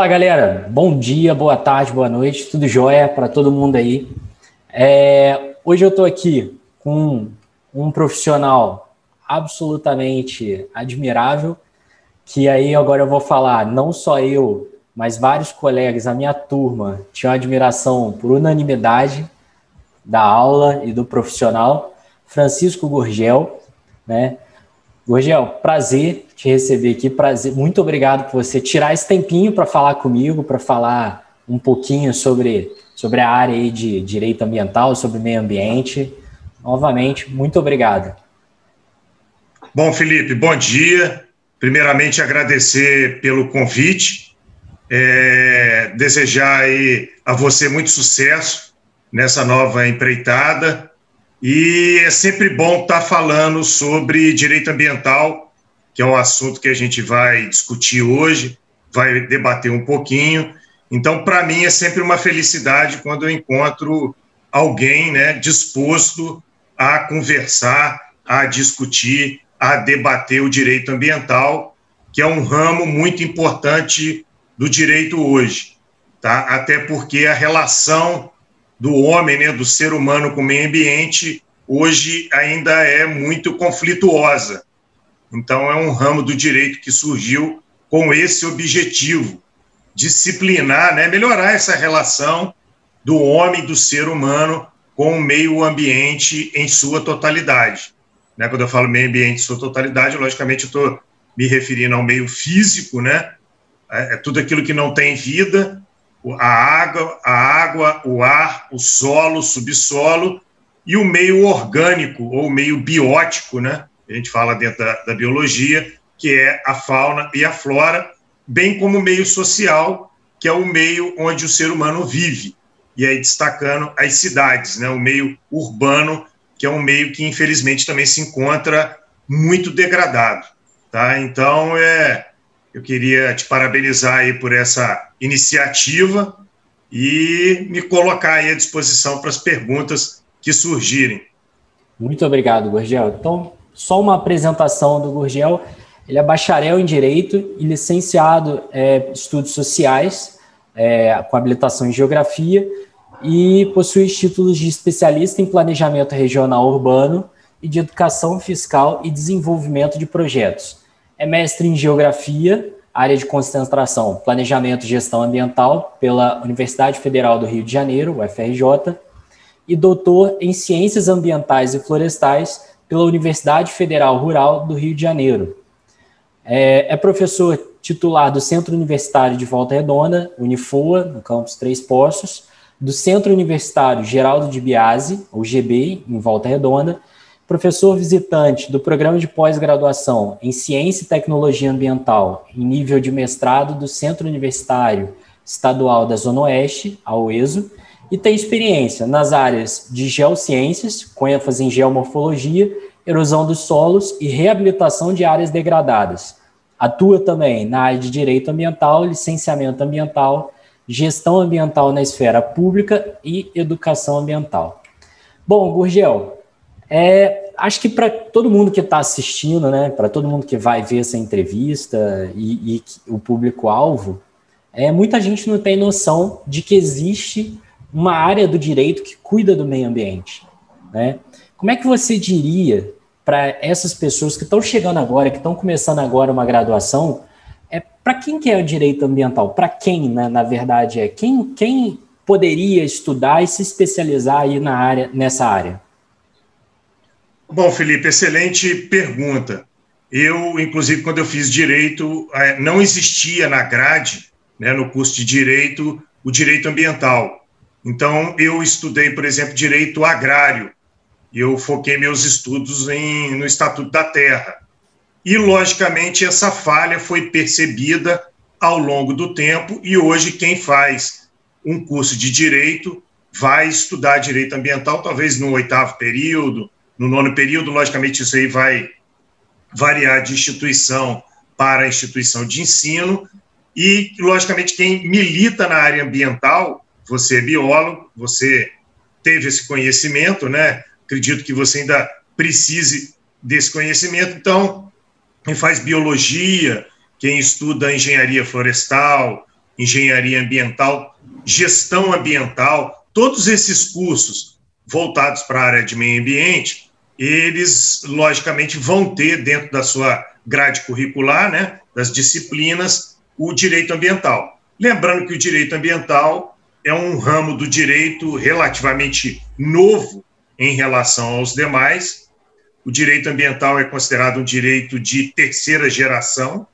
Fala galera, bom dia, boa tarde, boa noite, tudo jóia para todo mundo aí. É, hoje eu estou aqui com um profissional absolutamente admirável, que aí agora eu vou falar, não só eu, mas vários colegas, a minha turma, tinham admiração por unanimidade da aula e do profissional, Francisco Gurgel, né? Gurgel, prazer te receber aqui, prazer, muito obrigado por você tirar esse tempinho para falar comigo, para falar um pouquinho sobre, sobre a área de direito ambiental, sobre meio ambiente. Novamente, muito obrigado. Bom, Felipe, bom dia. Primeiramente, agradecer pelo convite, é, desejar aí a você muito sucesso nessa nova empreitada e é sempre bom estar tá falando sobre direito ambiental, que é um assunto que a gente vai discutir hoje, vai debater um pouquinho. Então, para mim, é sempre uma felicidade quando eu encontro alguém né, disposto a conversar, a discutir, a debater o direito ambiental, que é um ramo muito importante do direito hoje. Tá? Até porque a relação do homem, né, do ser humano com o meio ambiente, hoje ainda é muito conflituosa. Então, é um ramo do direito que surgiu com esse objetivo, disciplinar, né, melhorar essa relação do homem, do ser humano, com o meio ambiente em sua totalidade. Né, quando eu falo meio ambiente em sua totalidade, logicamente eu estou me referindo ao meio físico, né? É, é tudo aquilo que não tem vida, a água, a água, o ar, o solo, o subsolo e o meio orgânico ou meio biótico, né? A gente fala dentro da, da biologia, que é a fauna e a flora, bem como o meio social, que é o meio onde o ser humano vive. E aí destacando as cidades, né? O meio urbano, que é um meio que infelizmente também se encontra muito degradado, tá? Então, é eu queria te parabenizar aí por essa iniciativa e me colocar aí à disposição para as perguntas que surgirem. Muito obrigado, Gurgel. Então, só uma apresentação do Gurgel. Ele é bacharel em Direito e licenciado é, em Estudos Sociais, é, com habilitação em Geografia, e possui títulos de especialista em Planejamento Regional Urbano e de Educação Fiscal e Desenvolvimento de Projetos é mestre em Geografia, área de concentração Planejamento e Gestão Ambiental pela Universidade Federal do Rio de Janeiro, UFRJ, e doutor em Ciências Ambientais e Florestais pela Universidade Federal Rural do Rio de Janeiro. É, é professor titular do Centro Universitário de Volta Redonda, Unifoa, no campus Três Poços, do Centro Universitário Geraldo de Biase, ou GB, em Volta Redonda, professor visitante do programa de pós-graduação em Ciência e Tecnologia Ambiental em nível de mestrado do Centro Universitário Estadual da Zona Oeste, a UESO, e tem experiência nas áreas de geociências, com ênfase em geomorfologia, erosão dos solos e reabilitação de áreas degradadas. Atua também na área de direito ambiental, licenciamento ambiental, gestão ambiental na esfera pública e educação ambiental. Bom, Gurgel, é, acho que para todo mundo que está assistindo, né, para todo mundo que vai ver essa entrevista e, e o público-alvo, é, muita gente não tem noção de que existe uma área do direito que cuida do meio ambiente. Né? Como é que você diria para essas pessoas que estão chegando agora, que estão começando agora uma graduação, é para quem que é o direito ambiental? Para quem, né, na verdade, é quem, quem poderia estudar e se especializar aí na área, nessa área? Bom, Felipe, excelente pergunta. Eu, inclusive, quando eu fiz direito, é, não existia na grade, né, no curso de direito, o direito ambiental. Então, eu estudei, por exemplo, direito agrário, e eu foquei meus estudos em, no Estatuto da Terra. E, logicamente, essa falha foi percebida ao longo do tempo, e hoje quem faz um curso de direito vai estudar direito ambiental, talvez no oitavo período, no nono período, logicamente, isso aí vai variar de instituição para instituição de ensino, e, logicamente, quem milita na área ambiental, você é biólogo, você teve esse conhecimento, né? Acredito que você ainda precise desse conhecimento, então, quem faz biologia, quem estuda engenharia florestal, engenharia ambiental, gestão ambiental, todos esses cursos voltados para a área de meio ambiente, eles, logicamente, vão ter dentro da sua grade curricular, né, das disciplinas, o direito ambiental. Lembrando que o direito ambiental é um ramo do direito relativamente novo em relação aos demais. O direito ambiental é considerado um direito de terceira geração,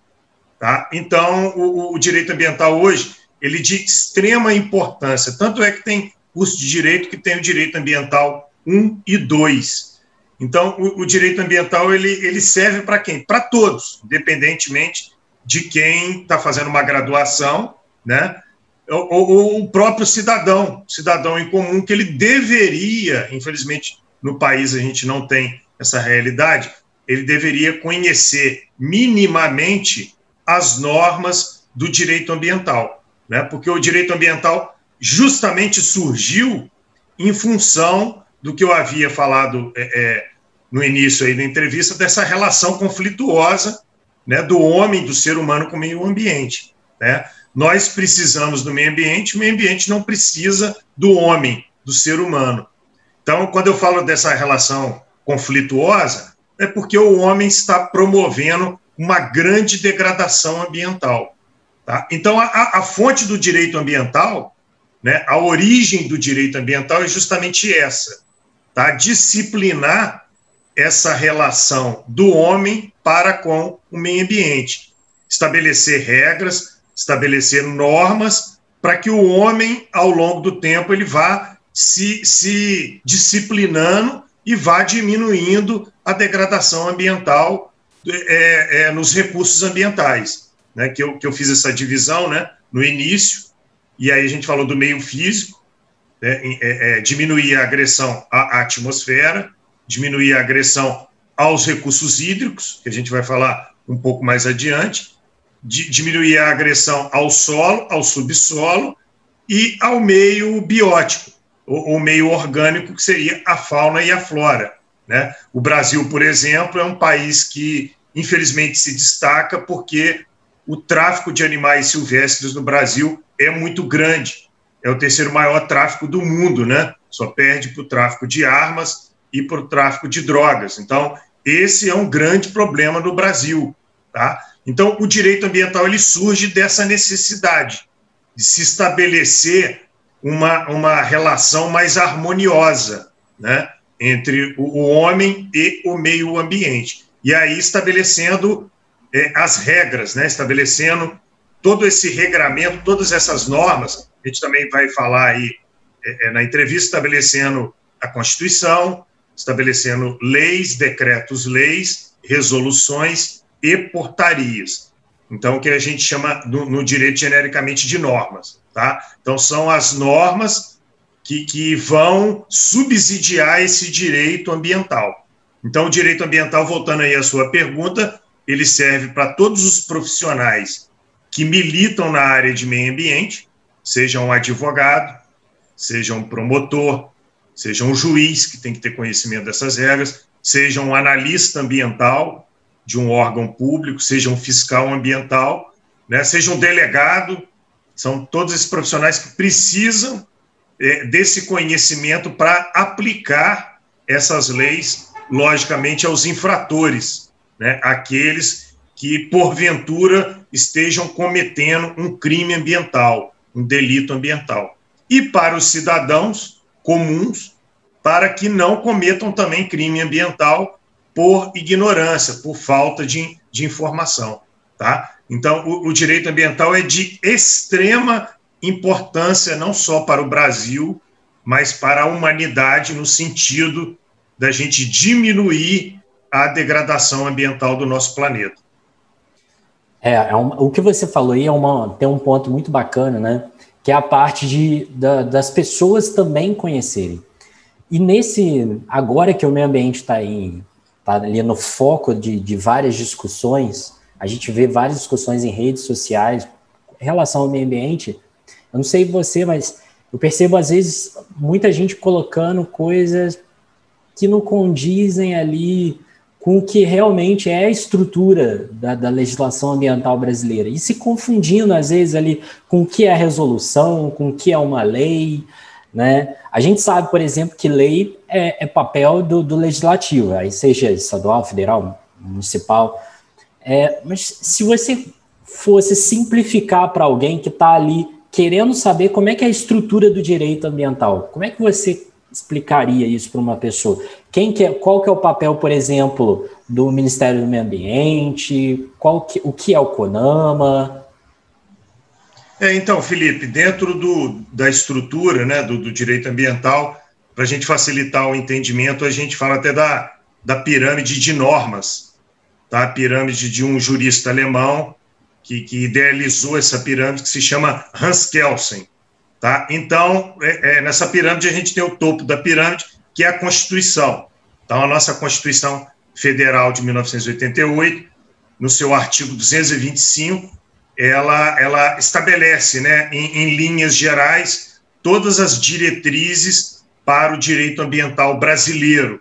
tá? Então, o, o direito ambiental hoje ele é de extrema importância. Tanto é que tem curso de direito que tem o direito ambiental 1 e 2. Então, o, o direito ambiental ele, ele serve para quem? Para todos, independentemente de quem está fazendo uma graduação, né? Ou, ou, o próprio cidadão, cidadão em comum, que ele deveria, infelizmente, no país a gente não tem essa realidade, ele deveria conhecer minimamente as normas do direito ambiental, né? Porque o direito ambiental justamente surgiu em função do que eu havia falado é, é, no início aí da entrevista, dessa relação conflituosa né, do homem, do ser humano com o meio ambiente. Né? Nós precisamos do meio ambiente, o meio ambiente não precisa do homem, do ser humano. Então, quando eu falo dessa relação conflituosa, é porque o homem está promovendo uma grande degradação ambiental. Tá? Então, a, a fonte do direito ambiental, né, a origem do direito ambiental é justamente essa: tá? disciplinar essa relação do homem para com o meio ambiente, estabelecer regras, estabelecer normas para que o homem, ao longo do tempo, ele vá se, se disciplinando e vá diminuindo a degradação ambiental é, é, nos recursos ambientais, né? Que eu, que eu fiz essa divisão, né? No início, e aí a gente falou do meio físico? É, é, diminuir a agressão à atmosfera, diminuir a agressão aos recursos hídricos, que a gente vai falar um pouco mais adiante, de diminuir a agressão ao solo, ao subsolo e ao meio biótico, o meio orgânico, que seria a fauna e a flora. Né? O Brasil, por exemplo, é um país que, infelizmente, se destaca porque o tráfico de animais silvestres no Brasil é muito grande. É o terceiro maior tráfico do mundo, né? Só perde para o tráfico de armas e para o tráfico de drogas. Então, esse é um grande problema no Brasil, tá? Então, o direito ambiental ele surge dessa necessidade de se estabelecer uma, uma relação mais harmoniosa, né? Entre o, o homem e o meio ambiente. E aí estabelecendo é, as regras, né? Estabelecendo todo esse regramento, todas essas normas. A gente também vai falar aí é, é na entrevista estabelecendo a Constituição, estabelecendo leis, decretos, leis, resoluções e portarias. Então, o que a gente chama no, no direito genericamente de normas, tá? Então, são as normas que, que vão subsidiar esse direito ambiental. Então, o direito ambiental, voltando aí à sua pergunta, ele serve para todos os profissionais que militam na área de meio ambiente, seja um advogado, seja um promotor, seja um juiz que tem que ter conhecimento dessas regras, seja um analista ambiental de um órgão público, seja um fiscal ambiental, né, seja um delegado, são todos esses profissionais que precisam é, desse conhecimento para aplicar essas leis, logicamente, aos infratores, né, aqueles que, porventura, estejam cometendo um crime ambiental, um delito ambiental. E para os cidadãos, comuns para que não cometam também crime ambiental por ignorância, por falta de, de informação. Tá? Então, o, o direito ambiental é de extrema importância, não só para o Brasil, mas para a humanidade, no sentido da gente diminuir a degradação ambiental do nosso planeta. É, é um, o que você falou aí é uma, tem um ponto muito bacana, né? que é a parte de, da, das pessoas também conhecerem. E nesse, agora que o meio ambiente está tá ali no foco de, de várias discussões, a gente vê várias discussões em redes sociais em relação ao meio ambiente. Eu não sei você, mas eu percebo às vezes muita gente colocando coisas que não condizem ali com o que realmente é a estrutura da, da, legislação ambiental brasileira e se confundindo às vezes ali com o que é resolução, com o que é uma lei, né? A gente sabe, por exemplo, que lei é, é papel do, do, legislativo, aí seja estadual, federal, municipal. É, mas se você fosse simplificar para alguém que está ali querendo saber como é que é a estrutura do direito ambiental, como é que você explicaria isso para uma pessoa? Quem que é, qual que é o papel, por exemplo, do Ministério do Meio Ambiente? Qual que, o que é o CONAMA? É, então, Felipe, dentro do, da estrutura né, do, do direito ambiental, para a gente facilitar o entendimento, a gente fala até da, da pirâmide de normas, tá? a pirâmide de um jurista alemão que, que idealizou essa pirâmide, que se chama Hans Kelsen. Tá? Então, é, é, nessa pirâmide, a gente tem o topo da pirâmide, que é a Constituição. Então, a nossa Constituição Federal de 1988, no seu artigo 225, ela, ela estabelece, né, em, em linhas gerais, todas as diretrizes para o direito ambiental brasileiro.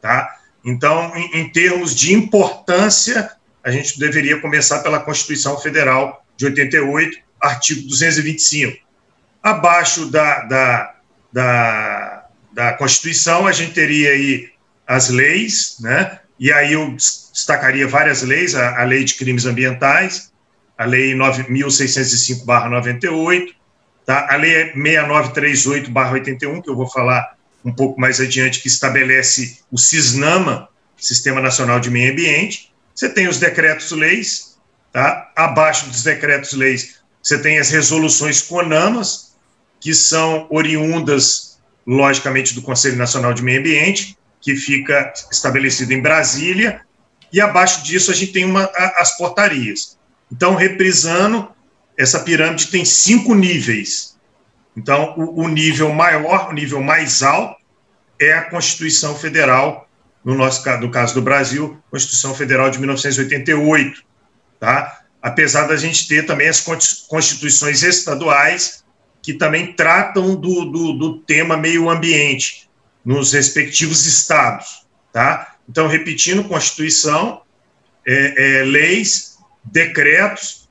Tá? Então, em, em termos de importância, a gente deveria começar pela Constituição Federal de 88, artigo 225 Abaixo da, da, da, da Constituição, a gente teria aí as leis, né? e aí eu destacaria várias leis, a, a Lei de Crimes Ambientais, a Lei 9.605-98, tá? a Lei 6938-81, que eu vou falar um pouco mais adiante, que estabelece o CISNAMA, Sistema Nacional de Meio Ambiente. Você tem os decretos-leis, tá? abaixo dos decretos-leis, você tem as resoluções CONAMAS, que são oriundas, logicamente, do Conselho Nacional de Meio Ambiente, que fica estabelecido em Brasília, e abaixo disso a gente tem uma, as portarias. Então, reprisando, essa pirâmide tem cinco níveis. Então, o, o nível maior, o nível mais alto, é a Constituição Federal, no nosso no caso do Brasil, Constituição Federal de 1988, tá? Apesar da gente ter também as constituições estaduais, que também tratam do, do, do tema meio ambiente nos respectivos estados, tá? Então, repetindo, Constituição, é, é, leis, decretos,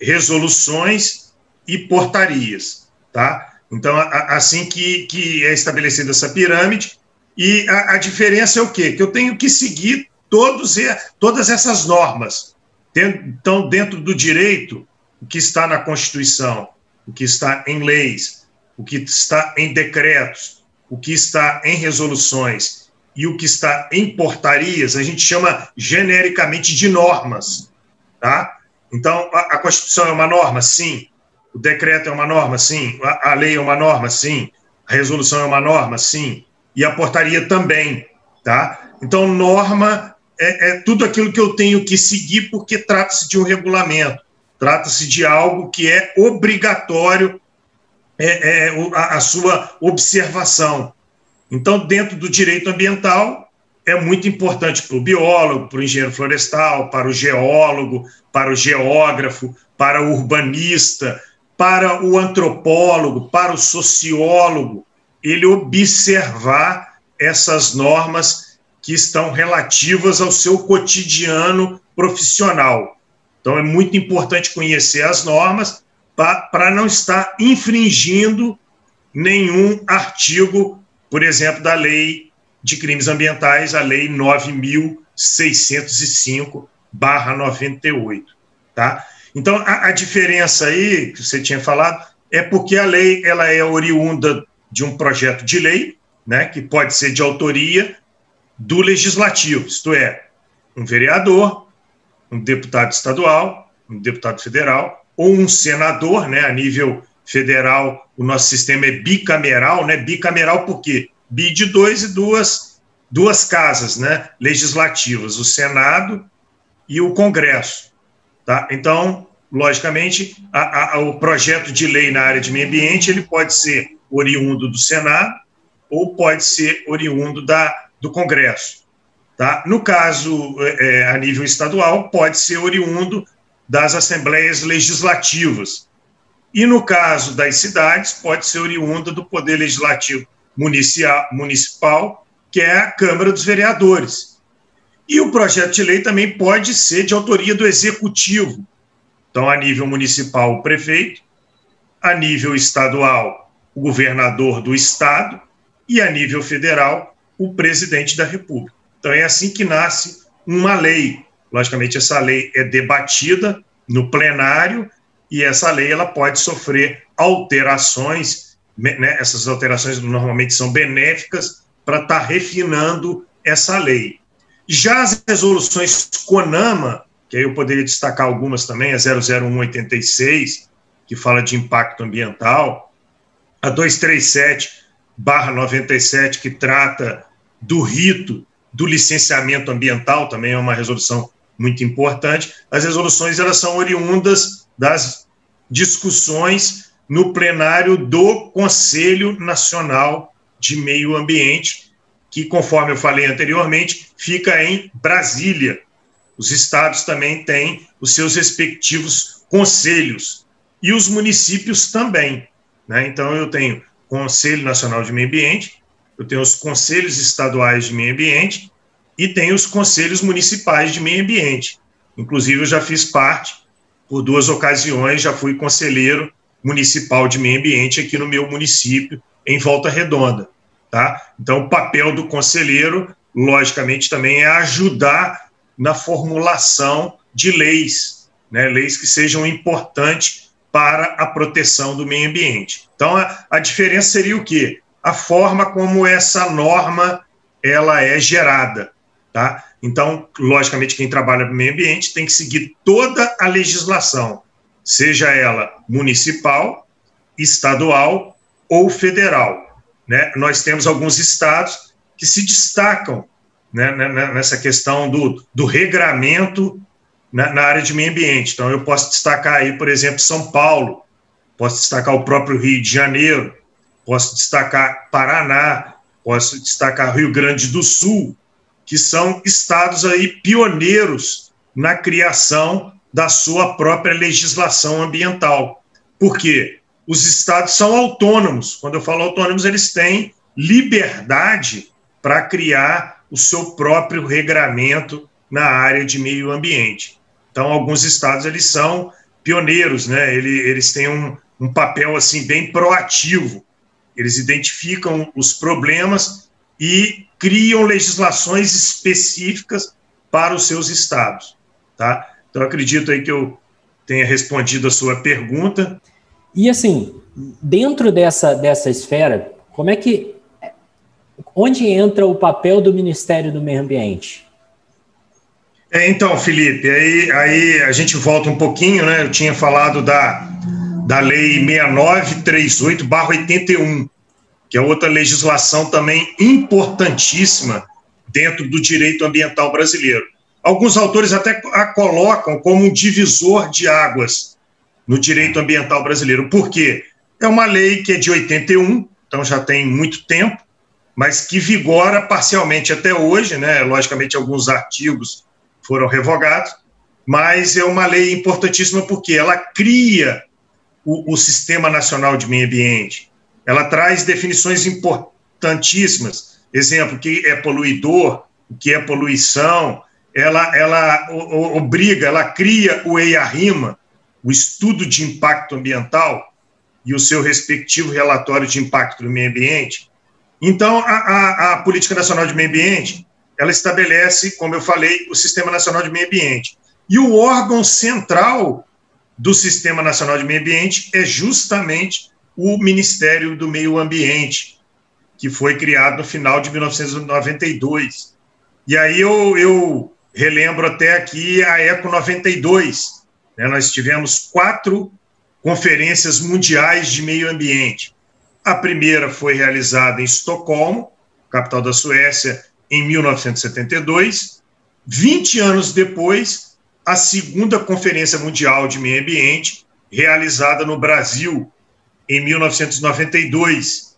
resoluções e portarias, tá? Então, a, assim que, que é estabelecida essa pirâmide, e a, a, diferença é o quê? Que eu tenho que seguir todos, todas essas normas. Então, dentro do direito, que está na Constituição, o que está em leis, o que está em decretos, o que está em resoluções e o que está em portarias, a gente chama genericamente de normas, tá? Então, a, a Constituição é uma norma? Sim. O decreto é uma norma? Sim. A, a lei é uma norma? Sim. A resolução é uma norma? Sim. E a portaria também, tá? Então, norma é, é tudo aquilo que eu tenho que seguir porque trata-se de um regulamento. Trata-se de algo que é obrigatório é, é, a, a sua observação. Então, dentro do direito ambiental, é muito importante para o biólogo, para o engenheiro florestal, para o geólogo, para o geógrafo, para o urbanista, para o antropólogo, para o sociólogo, ele observar essas normas que estão relativas ao seu cotidiano profissional. Então, é muito importante conhecer as normas para não estar infringindo nenhum artigo, por exemplo, da lei de crimes ambientais, a lei 9.605/98, tá? Então, a, a, diferença aí que você tinha falado é porque a lei ela é oriunda de um projeto de lei, né, que pode ser de autoria do legislativo, isto é, um vereador um deputado estadual, um deputado federal, ou um senador, né, a nível federal, o nosso sistema é bicameral, né, bicameral por quê? Bi de dois e duas, duas casas, né, legislativas, o Senado e o Congresso, tá? Então, logicamente, a, a, o projeto de lei na área de meio ambiente, ele pode ser oriundo do Senado ou pode ser oriundo da, do Congresso. Tá? No caso, é, a nível estadual, pode ser oriundo das assembleias legislativas. E no caso das cidades, pode ser oriunda do Poder Legislativo municipal, que é a Câmara dos Vereadores. E o projeto de lei também pode ser de autoria do executivo. Então, a nível municipal, o prefeito, a nível estadual, o governador do estado, e a nível federal, o presidente da República. Então, é assim que nasce uma lei. Logicamente, essa lei é debatida no plenário e essa lei ela pode sofrer alterações, né? essas alterações normalmente são benéficas para estar tá refinando essa lei. Já as resoluções CONAMA, que aí eu poderia destacar algumas também, a 00186, que fala de impacto ambiental, a 237 97 que trata do rito do licenciamento ambiental, também é uma resolução muito importante. As resoluções elas são oriundas das discussões no plenário do Conselho Nacional de Meio Ambiente, que, conforme eu falei anteriormente, fica em Brasília. Os estados também têm os seus respectivos conselhos e os municípios também. Né? Então, eu tenho Conselho Nacional de Meio Ambiente, eu tenho os conselhos estaduais de meio ambiente e tenho os conselhos municipais de meio ambiente. Inclusive, eu já fiz parte, por duas ocasiões, já fui conselheiro municipal de meio ambiente aqui no meu município, em Volta Redonda. Tá? Então, o papel do conselheiro, logicamente, também é ajudar na formulação de leis, né? leis que sejam importantes para a proteção do meio ambiente. Então, a, a diferença seria o quê? A forma como essa norma ela é gerada. Tá? Então, logicamente, quem trabalha no meio ambiente tem que seguir toda a legislação, seja ela municipal, estadual ou federal. Né? Nós temos alguns estados que se destacam né, né, né nessa questão do, do regramento na, na, área de meio ambiente. Então, eu posso destacar aí, por exemplo, São Paulo, posso destacar o próprio Rio de Janeiro, posso destacar Paraná, posso destacar Rio Grande do Sul, que são estados aí pioneiros na criação da sua própria legislação ambiental. Por quê? Os estados são autônomos. Quando eu falo autônomos, eles têm liberdade para criar o seu próprio regramento na área de meio ambiente. Então, alguns estados eles são pioneiros, né? Eles, têm um, um papel assim bem proativo. Eles identificam os problemas e criam legislações específicas para os seus estados, tá? Então acredito aí que eu tenha respondido a sua pergunta. E assim, dentro dessa dessa esfera, como é que onde entra o papel do Ministério do Meio Ambiente? É, então, Felipe, aí, aí a gente volta um pouquinho, né? Eu tinha falado da, da Lei 6938-81, que é outra legislação também importantíssima dentro do direito ambiental brasileiro. Alguns autores até a colocam como um divisor de águas no direito ambiental brasileiro. Por quê? É uma lei que é de 81, então já tem muito tempo, mas que vigora parcialmente até hoje, né? Logicamente, alguns artigos foram revogados, mas é uma lei importantíssima porque ela cria o, o Sistema Nacional de Meio Ambiente, ela traz definições importantíssimas. Exemplo, o que é poluidor, o que é poluição. Ela, ela obriga, ela cria o EIA-RIMA, o Estudo de Impacto Ambiental, e o seu respectivo relatório de impacto do meio ambiente. Então, a, a, a, Política Nacional de Meio Ambiente, ela estabelece, como eu falei, o Sistema Nacional de Meio Ambiente. E o órgão central do Sistema Nacional de Meio Ambiente é justamente o Ministério do Meio Ambiente, que foi criado no final de 1992. E aí eu, eu relembro até aqui a Eco 92. Né? Nós tivemos quatro conferências mundiais de meio ambiente. A primeira foi realizada em Estocolmo, capital da Suécia, em 1972. 20 anos depois, a segunda Conferência Mundial de Meio Ambiente, realizada no Brasil, em 1992.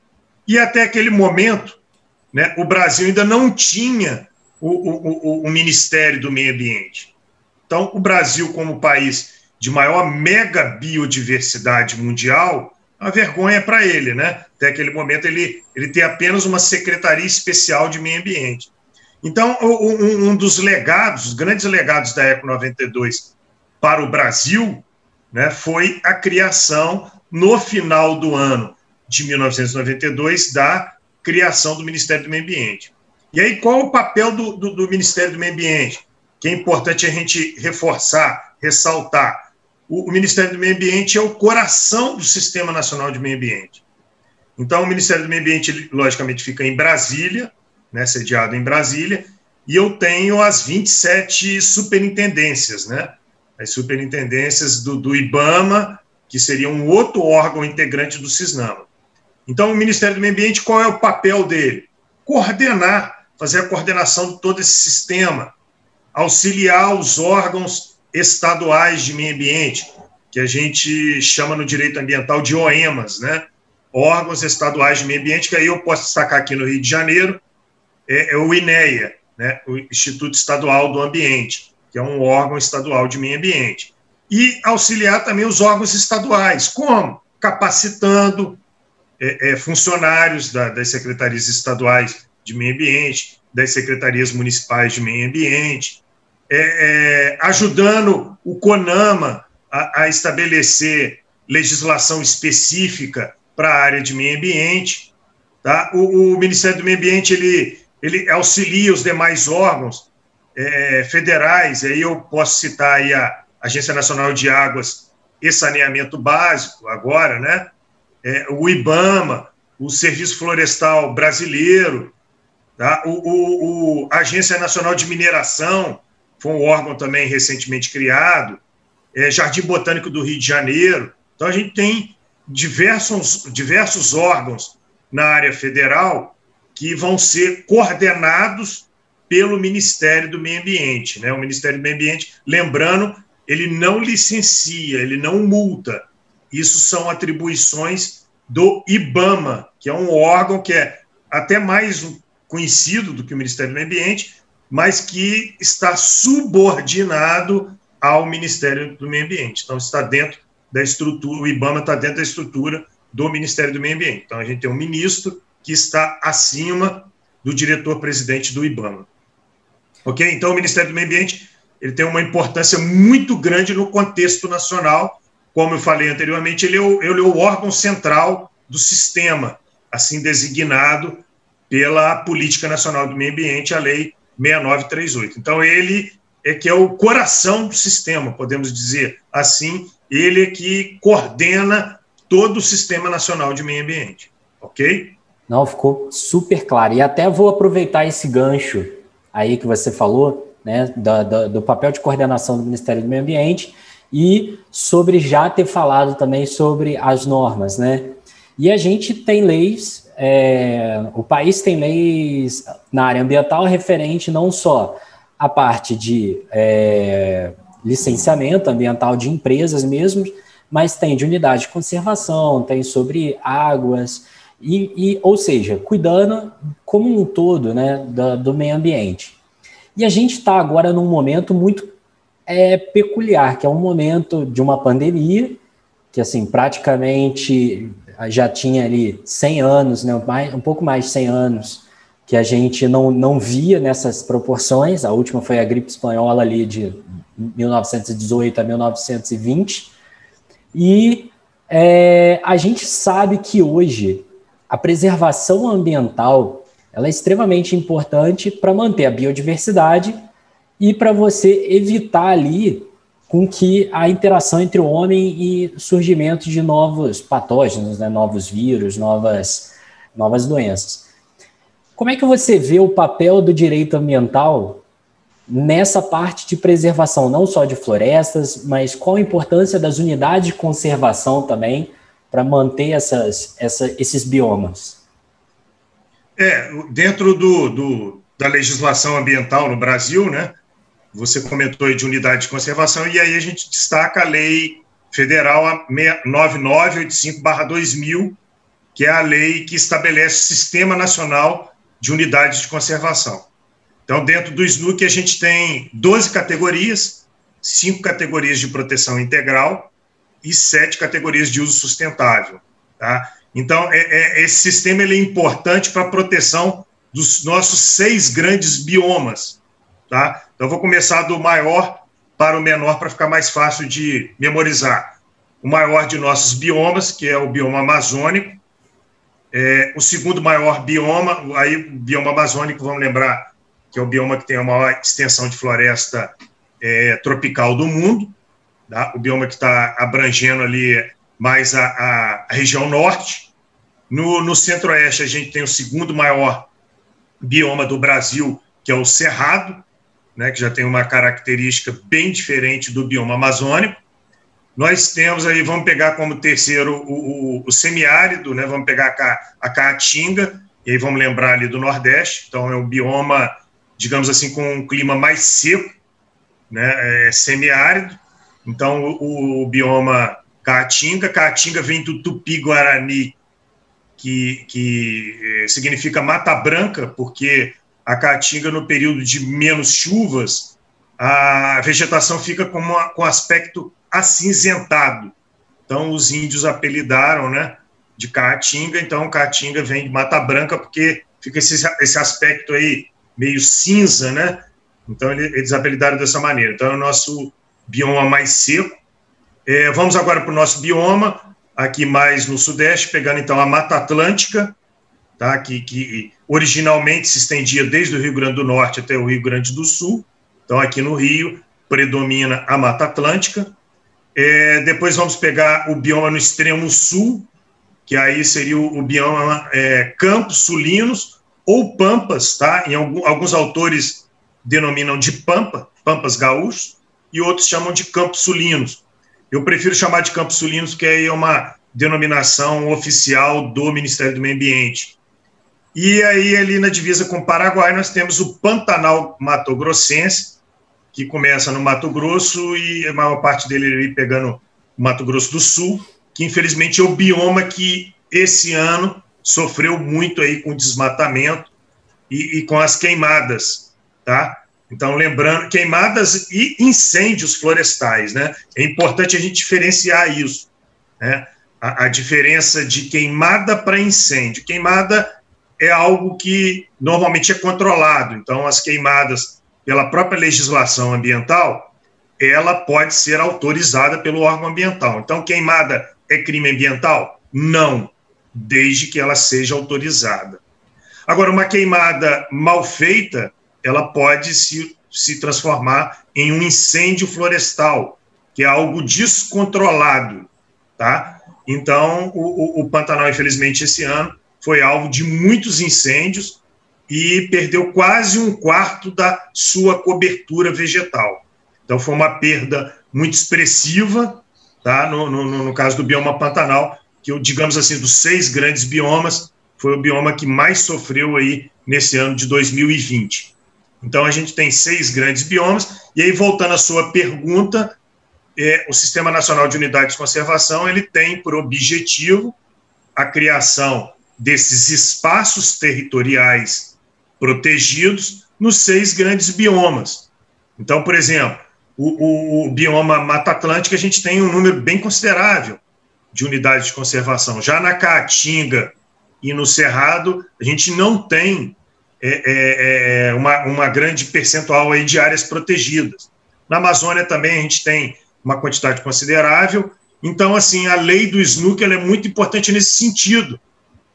E até aquele momento, né, o Brasil ainda não tinha o, o, o, Ministério do Meio Ambiente. Então, o Brasil, como país de maior mega biodiversidade mundial, é uma vergonha para ele, né? Até aquele momento ele, ele tem apenas uma secretaria especial de meio ambiente. Então, um, um dos legados, os grandes legados da Eco 92 para o Brasil, né, foi a criação, no final do ano de 1992, da criação do Ministério do Meio Ambiente. E aí, qual o papel do, do, do Ministério do Meio Ambiente? Que é importante a gente reforçar, ressaltar. O, o Ministério do Meio Ambiente é o coração do Sistema Nacional de Meio Ambiente. Então, o Ministério do Meio Ambiente, logicamente, fica em Brasília, né, sediado em Brasília, e eu tenho as 27 superintendências, né? As superintendências do, do IBAMA, que seria um outro órgão integrante do CISNAMA. Então, o Ministério do Meio Ambiente, qual é o papel dele? Coordenar, fazer a coordenação de todo esse sistema, auxiliar os órgãos estaduais de meio ambiente, que a gente chama no direito ambiental de OEMAS, né? Órgãos estaduais de meio ambiente, que aí eu posso destacar aqui no Rio de Janeiro, é, é o INEA, né? o Instituto Estadual do Ambiente, que é um órgão estadual de meio ambiente. E auxiliar também os órgãos estaduais, como? Capacitando é, é, funcionários da, das secretarias estaduais de meio ambiente, das secretarias municipais de meio ambiente, é, é, ajudando o CONAMA a, a estabelecer legislação específica para a área de meio ambiente. Tá? O, o, Ministério do Meio Ambiente ele, ele auxilia os demais órgãos é, federais, aí eu posso citar aí a Agência Nacional de Águas e Saneamento Básico, agora, né? É, o IBAMA, o Serviço Florestal Brasileiro, tá? o, o, o Agência Nacional de Mineração, foi um órgão também recentemente criado, é, Jardim Botânico do Rio de Janeiro. Então, a gente tem diversos, diversos órgãos na área federal que vão ser coordenados pelo Ministério do Meio Ambiente. Né? O Ministério do Meio Ambiente, lembrando, ele não licencia, ele não multa. Isso são atribuições do IBAMA, que é um órgão que é até mais conhecido do que o Ministério do Meio Ambiente, mas que está subordinado ao Ministério do Meio Ambiente. Então, está dentro da estrutura, o IBAMA está dentro da estrutura do Ministério do Meio Ambiente. Então, a gente tem um ministro que está acima do diretor-presidente do IBAMA. Ok? Então, o Ministério do Meio Ambiente ele tem uma importância muito grande no contexto nacional. Como eu falei anteriormente, ele é o, ele é o órgão central do sistema, assim designado pela Política Nacional do Meio Ambiente, a Lei 6938. Então, ele é que é o coração do sistema, podemos dizer assim, ele é que coordena todo o Sistema Nacional de Meio Ambiente, ok? Não, ficou super claro. E até vou aproveitar esse gancho aí que você falou, né, do, do, do papel de coordenação do Ministério do Meio Ambiente e sobre já ter falado também sobre as normas, né? E a gente tem leis é, o país tem leis na área ambiental referente não só à parte de é, licenciamento ambiental de empresas mesmo, mas tem de unidade de conservação, tem sobre águas, e, e ou seja, cuidando como um todo né, do, do meio ambiente. E a gente está agora num momento muito é, peculiar, que é um momento de uma pandemia, que assim praticamente já tinha ali 100 anos, né, mais, um pouco mais de 100 anos, que a gente não, não via nessas proporções. A última foi a gripe espanhola ali de 1918 a 1920. E é, a gente sabe que hoje a preservação ambiental ela é extremamente importante para manter a biodiversidade e para você evitar ali com que a interação entre o homem e surgimento de novos patógenos, né, novos vírus, novas, novas doenças. Como é que você vê o papel do direito ambiental nessa parte de preservação, não só de florestas, mas qual a importância das unidades de conservação também para manter essas, essa, esses biomas? É, dentro do, do, da legislação ambiental no Brasil, né, você comentou aí de unidade de conservação, e aí a gente destaca a lei federal 9985-2000, que é a lei que estabelece o Sistema Nacional de Unidades de Conservação. Então, dentro do SNUC, a gente tem 12 categorias, cinco categorias de proteção integral e sete categorias de uso sustentável. Tá? Então, é, é, esse sistema ele é importante para a proteção dos nossos seis grandes biomas. Tá? Então, vou começar do maior para o menor para ficar mais fácil de memorizar. O maior de nossos biomas, que é o bioma amazônico, é, o segundo maior bioma, aí o bioma amazônico, vamos lembrar que é o bioma que tem a maior extensão de floresta é, tropical do mundo? O bioma que está abrangendo ali mais a, a, a região norte. No, no centro-oeste, a gente tem o segundo maior bioma do Brasil, que é o Cerrado, né, que já tem uma característica bem diferente do bioma amazônico. Nós temos aí, vamos pegar como terceiro o, o, o semiárido, né, vamos pegar a, a Caatinga, e aí vamos lembrar ali do Nordeste, então é um bioma, digamos assim, com um clima mais seco, né, é semiárido, então o, o bioma Caatinga, Caatinga vem do Tupi-Guarani, que, que eh, significa mata branca, porque a Caatinga, no período de menos chuvas, a vegetação fica com, uma, com aspecto acinzentado. Então, os índios apelidaram né, de Caatinga, então Caatinga vem de Mata Branca, porque fica esse, esse aspecto aí meio cinza, né? Então, eles apelidaram dessa maneira. Então, é o nosso bioma mais seco. É, vamos agora para o nosso bioma, aqui mais no sudeste, pegando então a Mata Atlântica, tá? que, que originalmente se estendia desde o Rio Grande do Norte até o Rio Grande do Sul. Então, aqui no Rio, predomina a Mata Atlântica. É, depois vamos pegar o bioma no extremo sul, que aí seria o, o bioma é, Campos Sulinos ou Pampas, tá? Em algum, alguns autores denominam de Pampa, Pampas Gaúchos, e outros chamam de Campos Sulinos. Eu prefiro chamar de Campos Sulinos, que é uma denominação oficial do Ministério do Meio Ambiente. E aí, ali na divisa com o Paraguai, nós temos o Pantanal Mato Grossense, que começa no Mato Grosso e a maior parte dele ali pegando o Mato Grosso do Sul, que infelizmente é o bioma que esse ano sofreu muito aí com o desmatamento e, e com as queimadas, tá? Então, lembrando, queimadas e incêndios florestais, né? É importante a gente diferenciar isso, né? A, a diferença de queimada para incêndio. Queimada é algo que normalmente é controlado, então as queimadas, pela própria legislação ambiental, ela pode ser autorizada pelo órgão ambiental. Então, queimada é crime ambiental? Não, desde que ela seja autorizada. Agora, uma queimada mal feita ela pode se, se transformar em um incêndio florestal, que é algo descontrolado, tá? Então, o, o, o Pantanal, infelizmente, esse ano foi alvo de muitos incêndios e perdeu quase um quarto da sua cobertura vegetal. Então, foi uma perda muito expressiva, tá? No, no, no caso do bioma Pantanal, que, digamos assim, dos seis grandes biomas, foi o bioma que mais sofreu aí nesse ano de 2020. Então, a gente tem seis grandes biomas. E aí, voltando à sua pergunta, é, o Sistema Nacional de Unidades de Conservação ele tem por objetivo a criação desses espaços territoriais protegidos nos seis grandes biomas. Então, por exemplo, o, o, o bioma Mata Atlântica, a gente tem um número bem considerável de unidades de conservação. Já na Caatinga e no Cerrado, a gente não tem é, é, é, uma, uma grande percentual aí de áreas protegidas. Na Amazônia também a gente tem uma quantidade considerável. Então, assim, a lei do SNUC é muito importante nesse sentido.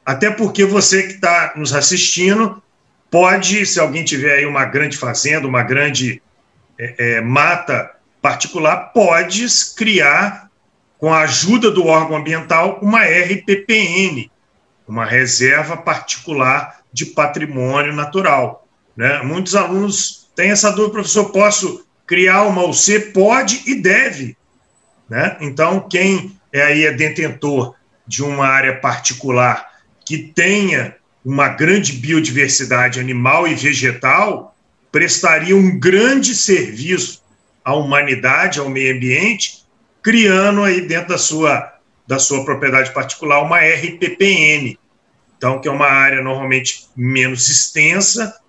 Até porque você que está nos assistindo pode, se alguém tiver aí uma grande fazenda, uma grande é, é, mata particular, pode criar, com a ajuda do órgão ambiental, uma RPPN, uma reserva particular de patrimônio natural. Né? Muitos alunos têm essa dúvida, professor, posso criar uma UC? Pode e deve. Né? Então, quem é aí é detentor de uma área particular que tenha uma grande biodiversidade animal e vegetal, prestaria um grande serviço à humanidade, ao meio ambiente, criando aí dentro da sua, da sua propriedade particular uma RPPN, então, que é uma área normalmente menos extensa,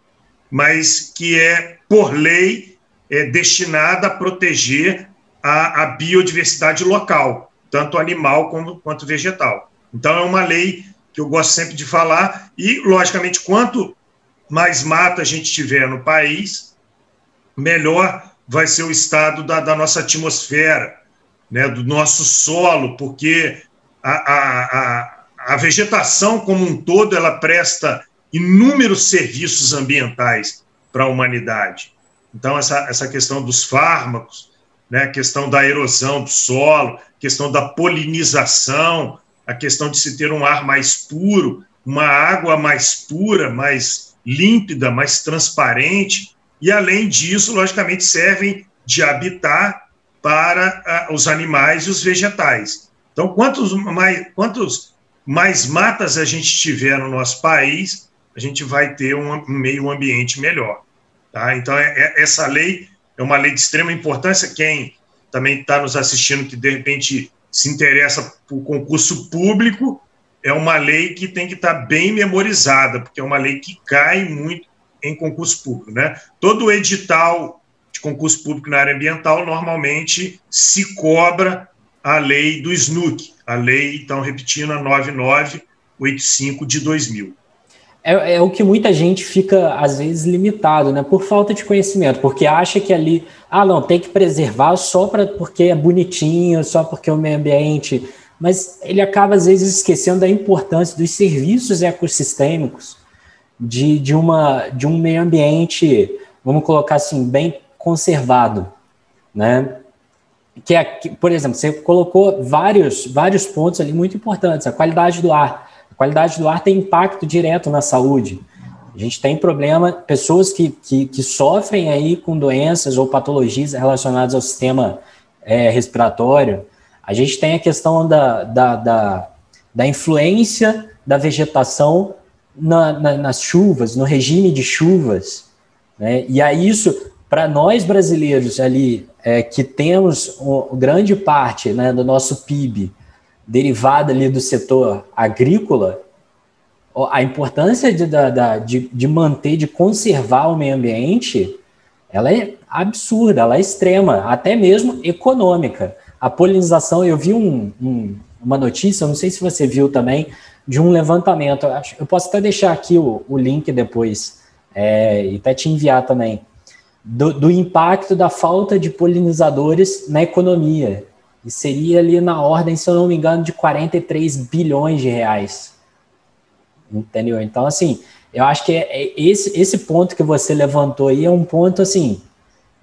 mas que é, por lei, é destinada a proteger a, a biodiversidade local, tanto animal como, quanto vegetal. Então, é uma lei que eu gosto sempre de falar, e, logicamente, quanto mais mata a gente tiver no país, melhor vai ser o estado da, da nossa atmosfera, né, do nosso solo, porque a, a, a, a vegetação como um todo ela presta inúmeros serviços ambientais para a humanidade. Então, essa, essa questão dos fármacos, né, a questão da erosão do solo, a questão da polinização, a questão de se ter um ar mais puro, uma água mais pura, mais límpida, mais transparente, e além disso, logicamente, servem de habitat para uh, os animais e os vegetais. Então, quantos mais, quantos mais matas a gente tiver no nosso país, a gente vai ter um meio ambiente melhor. Tá? Então, é, é, essa lei é uma lei de extrema importância. Quem também está nos assistindo, que de repente se interessa por concurso público, é uma lei que tem que estar tá bem memorizada, porque é uma lei que cai muito em concurso público. Né? Todo edital de concurso público na área ambiental normalmente se cobra a lei do SNUC, a lei, então, repetindo, a 9985 de 2000 é, é, o que muita gente fica, às vezes, limitado, né? Por falta de conhecimento, porque acha que ali, ah, não, tem que preservar só pra, porque é bonitinho, só porque é o meio ambiente. Mas ele acaba, às vezes, esquecendo da importância dos serviços ecossistêmicos de, de, uma, de um meio ambiente, vamos colocar assim, bem conservado, né? Que é, por exemplo, você colocou vários, vários pontos ali muito importantes, a qualidade do ar qualidade do ar tem impacto direto na saúde. A gente tem problema, pessoas que, que, que sofrem aí com doenças ou patologias relacionadas ao sistema é, respiratório. A gente tem a questão da, da, da, da influência da vegetação na, na, nas chuvas, no regime de chuvas. Né? E aí isso, para nós brasileiros ali, é, que temos um, grande parte né, do nosso PIB derivada ali do setor agrícola, a importância de, de, de manter, de conservar o meio ambiente, ela é absurda, ela é extrema, até mesmo econômica. A polinização, eu vi um, um, uma notícia, não sei se você viu também, de um levantamento. Eu posso até deixar aqui o, o link depois é, e até te enviar também. Do, do impacto da falta de polinizadores na economia. E seria ali na ordem, se eu não me engano, de 43 bilhões de reais. Entendeu? Então, assim, eu acho que é, é esse, esse ponto que você levantou aí é um ponto, assim,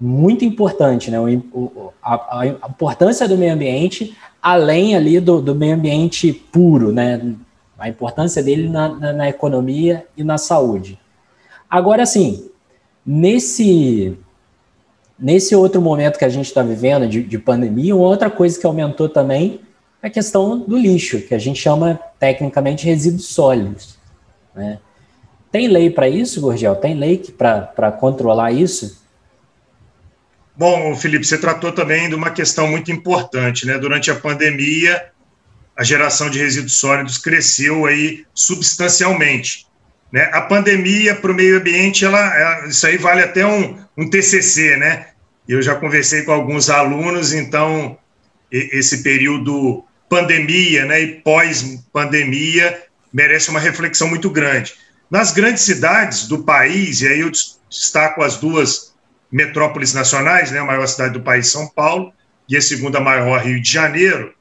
muito importante, né? O, a, a, importância do meio ambiente, além ali do, do meio ambiente puro, né? A importância dele na, na, na economia e na saúde. Agora, assim, nesse Nesse outro momento que a gente está vivendo de, de, pandemia, uma outra coisa que aumentou também é a questão do lixo, que a gente chama tecnicamente resíduos sólidos. Né? Tem lei para isso, Gorgel? Tem lei para controlar isso? Bom, Felipe, você tratou também de uma questão muito importante, né? Durante a pandemia, a geração de resíduos sólidos cresceu aí substancialmente. Né? A pandemia para o meio ambiente, ela, isso aí vale até um, um TCC, né? Eu já conversei com alguns alunos, então esse período pandemia, né, e pós-pandemia merece uma reflexão muito grande. Nas grandes cidades do país, e aí eu destaco as duas metrópoles nacionais, né, a maior cidade do país, São Paulo, e a segunda maior, Rio de Janeiro,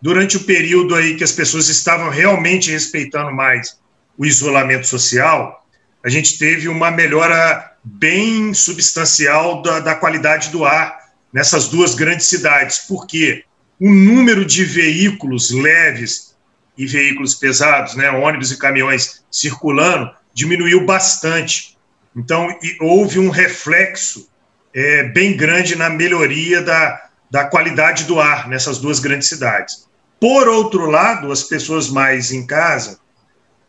durante o período aí que as pessoas estavam realmente respeitando mais o isolamento social, a gente teve uma melhora bem substancial da, da qualidade do ar nessas duas grandes cidades, porque o número de veículos leves e veículos pesados, né, ônibus e caminhões circulando, diminuiu bastante. Então, houve um reflexo é, bem grande na melhoria da, da qualidade do ar nessas duas grandes cidades. Por outro lado, as pessoas mais em casa,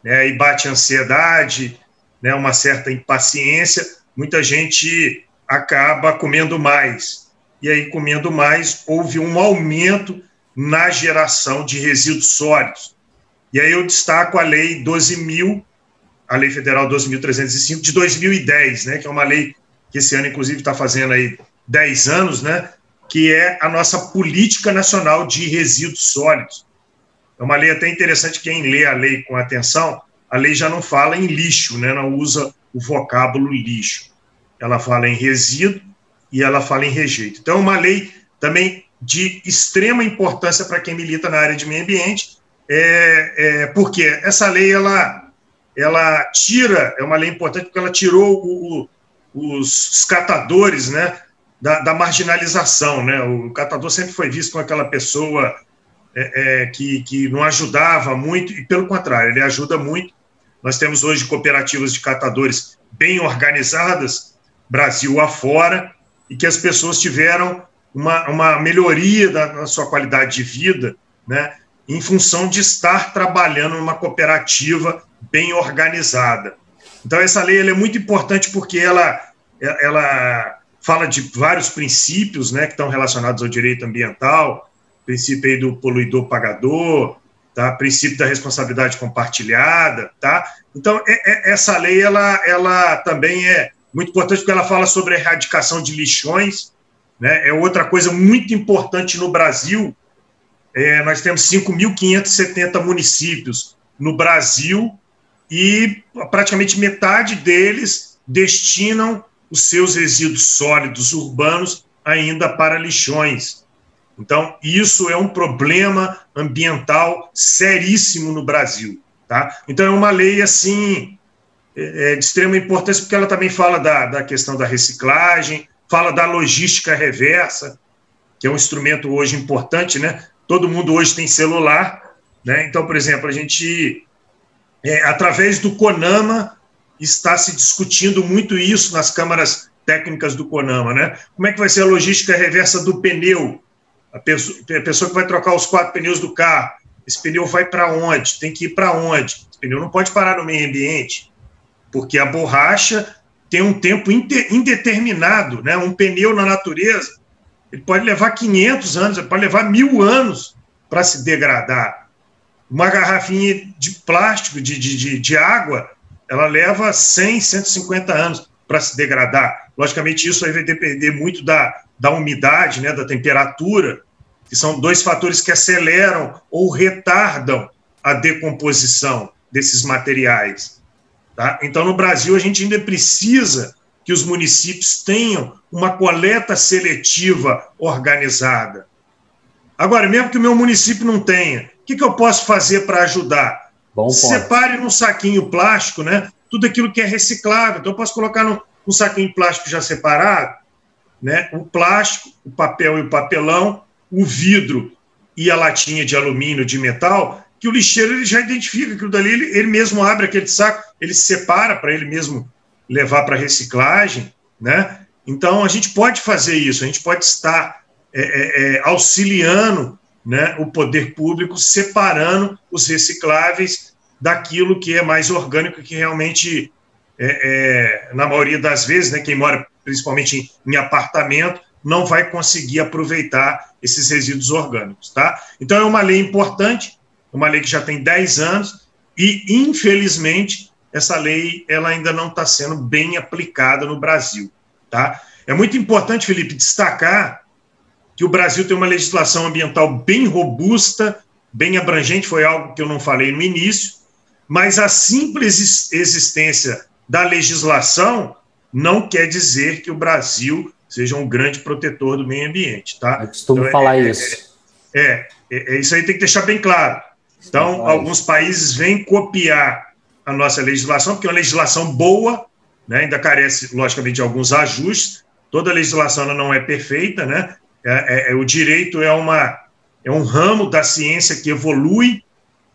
né, e bate ansiedade, né, uma certa impaciência, muita gente acaba comendo mais. E aí, comendo mais, houve um aumento na geração de resíduos sólidos. E aí eu destaco a Lei 12.000, a Lei Federal 12.305, de 2010, né, que é uma lei que esse ano, inclusive, está fazendo aí 10 anos, né, que é a nossa Política Nacional de Resíduos Sólidos. É uma lei até interessante, quem lê a lei com atenção, a lei já não fala em lixo, né? não usa o vocábulo lixo. Ela fala em resíduo e ela fala em rejeito. Então, é uma lei também de extrema importância para quem milita na área de meio ambiente, é, é, porque essa lei ela, ela tira, é uma lei importante porque ela tirou o, o, os catadores né, da, da, marginalização. Né? O catador sempre foi visto como aquela pessoa é, é, que, que não ajudava muito, e pelo contrário, ele ajuda muito. Nós temos hoje cooperativas de catadores bem organizadas, Brasil afora, e que as pessoas tiveram uma, uma melhoria da, da sua qualidade de vida, né, em função de estar trabalhando numa cooperativa bem organizada. Então, essa lei é muito importante porque ela, ela fala de vários princípios né, que estão relacionados ao direito ambiental, princípio aí do poluidor pagador, tá? princípio da responsabilidade compartilhada. Tá? Então, é, é, essa lei ela, ela também é muito importante porque ela fala sobre a erradicação de lixões, né? É outra coisa muito importante no Brasil. É, nós temos 5.570 municípios no Brasil e praticamente metade deles destinam os seus resíduos sólidos urbanos ainda para lixões. Então, isso é um problema ambiental seríssimo no Brasil. Tá? Então, é uma lei assim é, é de extrema importância, porque ela também fala da, da questão da reciclagem, fala da logística reversa, que é um instrumento hoje importante, né? Todo mundo hoje tem celular, né? Então, por exemplo, a gente, é, através do CONAMA, está se discutindo muito isso nas câmaras técnicas do CONAMA, né? Como é que vai ser a logística reversa do pneu? A pessoa, a pessoa que vai trocar os quatro pneus do carro, esse pneu vai para onde? Tem que ir para onde? Esse pneu não pode parar no meio ambiente, porque a borracha tem um tempo indeterminado, né? Um pneu na natureza, ele pode levar 500 anos, ele pode levar mil anos para se degradar. Uma garrafinha de plástico, de, de, de, água, ela leva 100, 150 anos para se degradar. Logicamente, isso vai depender muito da, da umidade, né, da temperatura, que são dois fatores que aceleram ou retardam a decomposição desses materiais. Tá? Então, no Brasil, a gente ainda precisa que os municípios tenham uma coleta seletiva organizada. Agora, mesmo que o meu município não tenha, o que, que eu posso fazer para ajudar? Bom Separe num saquinho plástico né, tudo aquilo que é reciclável. Então, eu posso colocar num, num saquinho plástico já separado né, o plástico, o papel e o papelão, o vidro e a latinha de alumínio, de metal, que o lixeiro ele já identifica aquilo dali, ele, ele mesmo abre aquele saco, ele separa para ele mesmo levar para reciclagem, né? Então a gente pode fazer isso, a gente pode estar é, é, é, auxiliando né, o poder público, separando os recicláveis daquilo que é mais orgânico, que realmente, é, é, na maioria das vezes, né, quem mora principalmente em, apartamento, não vai conseguir aproveitar esses resíduos orgânicos. Tá? Então é uma lei importante, uma lei que já tem 10 anos e, infelizmente, essa lei ela ainda não está sendo bem aplicada no Brasil. Tá? É muito importante, Felipe, destacar que o Brasil tem uma legislação ambiental bem robusta, bem abrangente, foi algo que eu não falei no início, mas a simples existência da legislação não quer dizer que o Brasil seja um grande protetor do meio ambiente, tá? Eu costumo então, falar é, isso. É, é, é, isso aí tem que deixar bem claro. Então, alguns países vêm copiar a nossa legislação, porque é uma legislação boa, né, ainda carece, logicamente, de alguns ajustes. Toda legislação não é perfeita, né? É, é, é, o direito é, uma, é um ramo da ciência que evolui,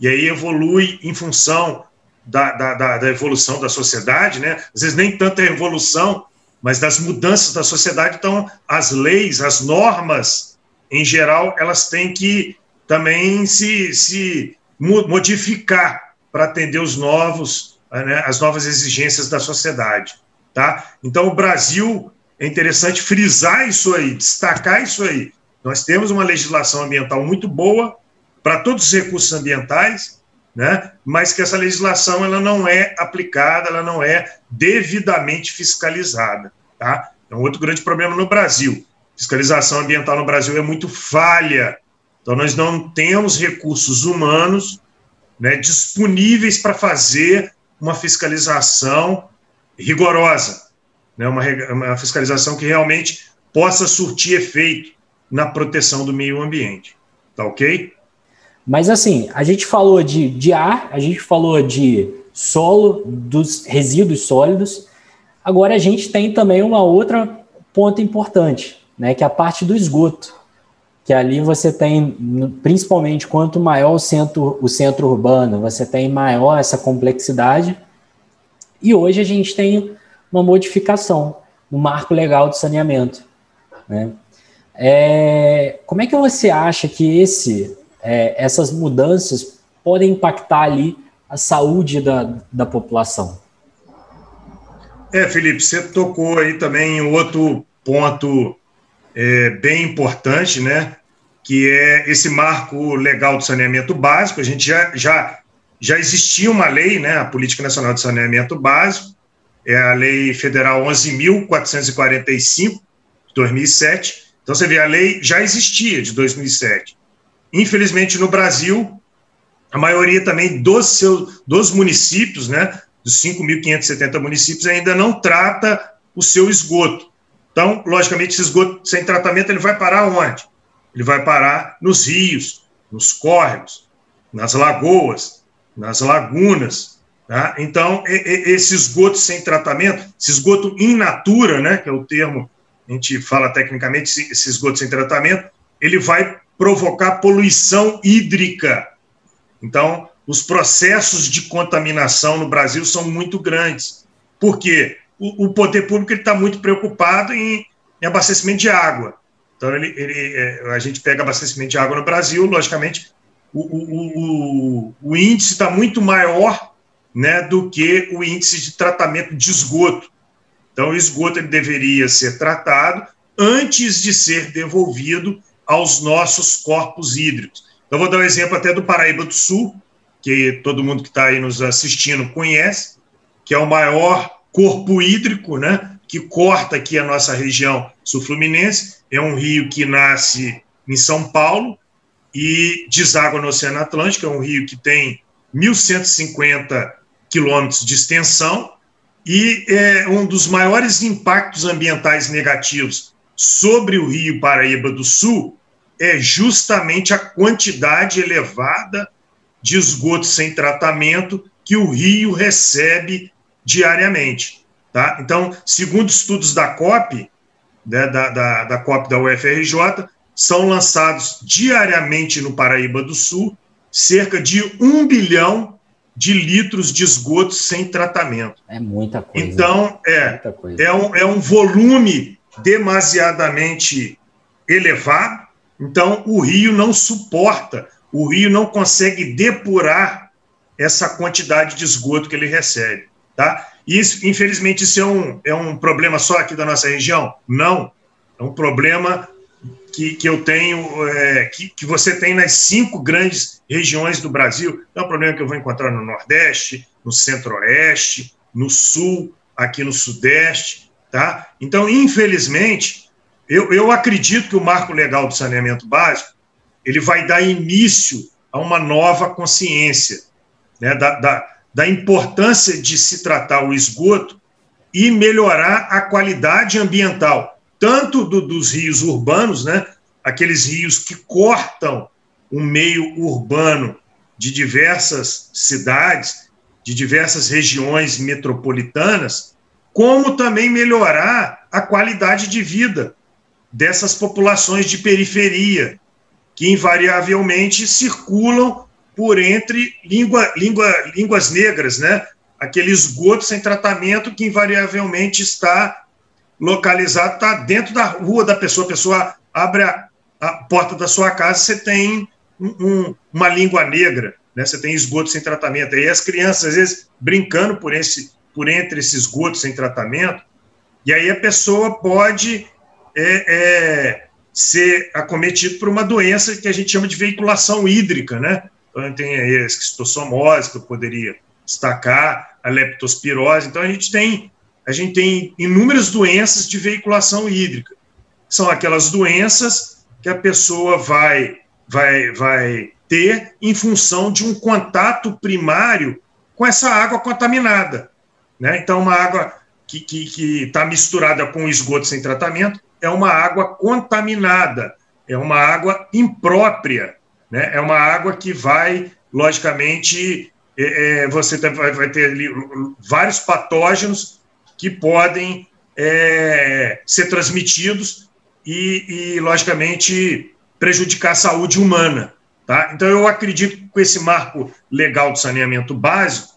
e aí evolui em função da, da, da, evolução da sociedade, né? Às vezes nem tanta evolução, mas das mudanças da sociedade. Então, as leis, as normas, em geral, elas têm que também se, se modificar para atender os novos, né, as novas exigências da sociedade. Tá? Então, o Brasil, é interessante frisar isso aí, destacar isso aí. Nós temos uma legislação ambiental muito boa para todos os recursos ambientais, né? mas que essa legislação ela não é aplicada, ela não é devidamente fiscalizada. Tá? É um outro grande problema no Brasil. Fiscalização ambiental no Brasil é muito falha, então, nós não temos recursos humanos né, disponíveis para fazer uma fiscalização rigorosa, né? uma, uma fiscalização que realmente possa surtir efeito na proteção do meio ambiente. Tá ok? Mas assim, a gente falou de, de ar, a gente falou de solo, dos resíduos sólidos. Agora a gente tem também uma outra ponto importante, né, que é a parte do esgoto. Que ali você tem, principalmente quanto maior o centro, o centro urbano, você tem maior essa complexidade. E hoje a gente tem uma modificação no marco legal do saneamento. Né? É, como é que você acha que esse, é, essas mudanças podem impactar ali a saúde da, da população? É, Felipe, você tocou aí também em outro ponto é, bem importante, né? Que é esse marco legal do saneamento básico. A gente já, já, já existia uma lei, né? A Política Nacional de Saneamento Básico, é a Lei Federal 11.445, de 2007. Então, você vê, a lei já existia de 2007. Infelizmente, no Brasil, a maioria também dos, seus, dos municípios, né, dos 5.570 municípios, ainda não trata o seu esgoto. Então, logicamente, esse esgoto sem tratamento ele vai parar onde? Ele vai parar nos rios, nos córregos, nas lagoas, nas lagunas. Tá? Então, esse esgoto sem tratamento, esse esgoto in natura, né, que é o termo a gente fala tecnicamente, esse esgoto sem tratamento, ele vai provocar poluição hídrica. Então, os processos de contaminação no Brasil são muito grandes. Por quê? O, o poder público está muito preocupado em, em, abastecimento de água. Então, ele, ele, é, a gente pega abastecimento de água no Brasil, logicamente, o, o, o índice está muito maior né, do que o índice de tratamento de esgoto. Então, o esgoto ele deveria ser tratado antes de ser devolvido aos nossos corpos hídricos. Então, vou dar um exemplo até do Paraíba do Sul, que todo mundo que está aí nos assistindo conhece, que é o maior corpo hídrico, né, que corta aqui a nossa região sul-fluminense. É um rio que nasce em São Paulo e deságua no Oceano Atlântico. É um rio que tem 1.150 quilômetros de extensão e é, um dos maiores impactos ambientais negativos sobre o Rio Paraíba do Sul é justamente a quantidade elevada de esgoto sem tratamento que o rio recebe diariamente. Tá? Então, segundo estudos da COP, né, da, da, da COP da UFRJ, são lançados diariamente no Paraíba do Sul cerca de um bilhão de litros de esgoto sem tratamento. É muita coisa. Então, é, coisa. é, um, é um volume demasiadamente elevado. Então, o rio não suporta, o rio não consegue depurar essa quantidade de esgoto que ele recebe. Tá? Isso, infelizmente, isso é um, é um problema só aqui da nossa região? Não. É um problema que, que eu tenho, é, que, que você tem nas cinco grandes regiões do Brasil. É um problema que eu vou encontrar no Nordeste, no Centro-Oeste, no Sul, aqui no Sudeste. Tá? Então, infelizmente, eu, eu acredito que o marco legal do saneamento básico ele vai dar início a uma nova consciência né, da, da, da importância de se tratar o esgoto e melhorar a qualidade ambiental tanto do, dos rios urbanos, né, aqueles rios que cortam o meio urbano de diversas cidades, de diversas regiões metropolitanas, como também melhorar a qualidade de vida dessas populações de periferia, que invariavelmente circulam por entre língua, língua, línguas negras, né? aquele esgoto sem tratamento que invariavelmente está localizado, está dentro da rua da pessoa, a pessoa abre a, a porta da sua casa, você tem um, um, uma língua negra, né? você tem esgoto sem tratamento. Aí as crianças, às vezes, brincando por, esse, por entre esse esgoto sem tratamento, e aí a pessoa pode é, é, ser acometido por uma doença que a gente chama de veiculação hídrica, né? Então, tem aí a esquistossomose, que eu poderia destacar, a leptospirose. Então, a gente tem a gente tem inúmeras doenças de veiculação hídrica. São aquelas doenças que a pessoa vai, vai, vai ter em função de um contato primário com essa água contaminada. Né? Então, uma água, que está misturada com esgoto sem tratamento é uma água contaminada, é uma água imprópria, né? é uma água que vai, logicamente, é, é, você vai, ter ali vários patógenos que podem é, ser transmitidos e, e, logicamente, prejudicar a saúde humana. Tá? Então, eu acredito que com esse marco legal do saneamento básico,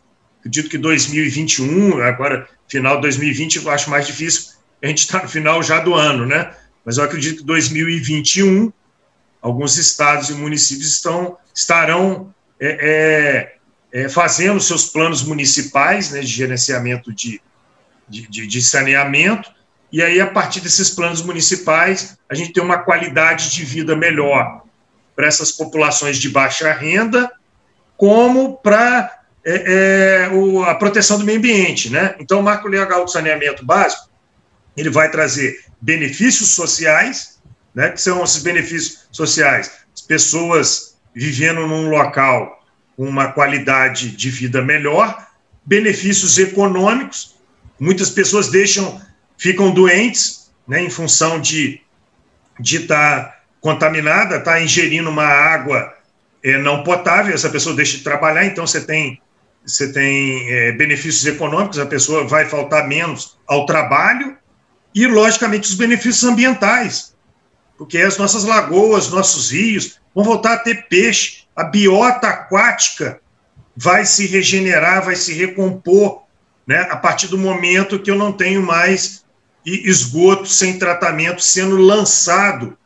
acredito que 2021, agora final de 2020, eu acho mais difícil, a gente está no final já do ano, né? Mas eu acredito que 2021, alguns estados e municípios estão, estarão é, é, é, fazendo seus planos municipais né, de gerenciamento de, de, de, saneamento, e aí, a partir desses planos municipais, a gente tem uma qualidade de vida melhor para essas populações de baixa renda, como para é, é, o, a proteção do meio ambiente. Né? Então, o marco legal do saneamento básico ele vai trazer benefícios sociais, né, que são esses benefícios sociais, as pessoas vivendo num local com uma qualidade de vida melhor, benefícios econômicos, muitas pessoas deixam, ficam doentes, né, em função de de estar tá contaminada, estar tá ingerindo uma água é, não potável, essa pessoa deixa de trabalhar, então você tem você tem é, benefícios econômicos, a pessoa vai faltar menos ao trabalho e, logicamente, os benefícios ambientais, porque as nossas lagoas, nossos rios vão voltar a ter peixe, a biota aquática vai se regenerar, vai se recompor, né, a partir do momento que eu não tenho mais esgoto sem tratamento sendo lançado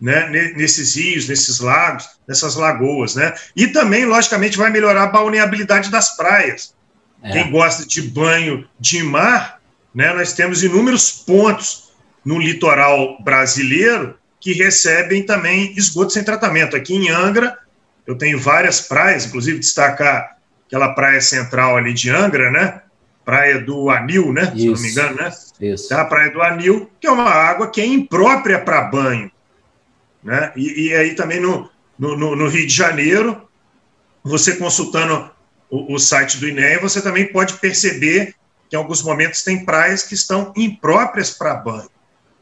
né, nesses rios, nesses lagos, nessas lagoas, né? E também, logicamente, vai melhorar a balneabilidade das praias. É. Quem gosta de banho de mar, né, nós temos inúmeros pontos no litoral brasileiro que recebem também esgoto sem tratamento. Aqui em Angra, eu tenho várias praias, inclusive destacar aquela praia central ali de Angra, né? Praia do Anil, né? Isso, se não me engano, né? Isso. A praia do Anil, que é uma água que é imprópria para banho. Né? E, e aí também no, no, no, Rio de Janeiro, você consultando o, o site do INEA, você também pode perceber que em alguns momentos tem praias que estão impróprias para banho.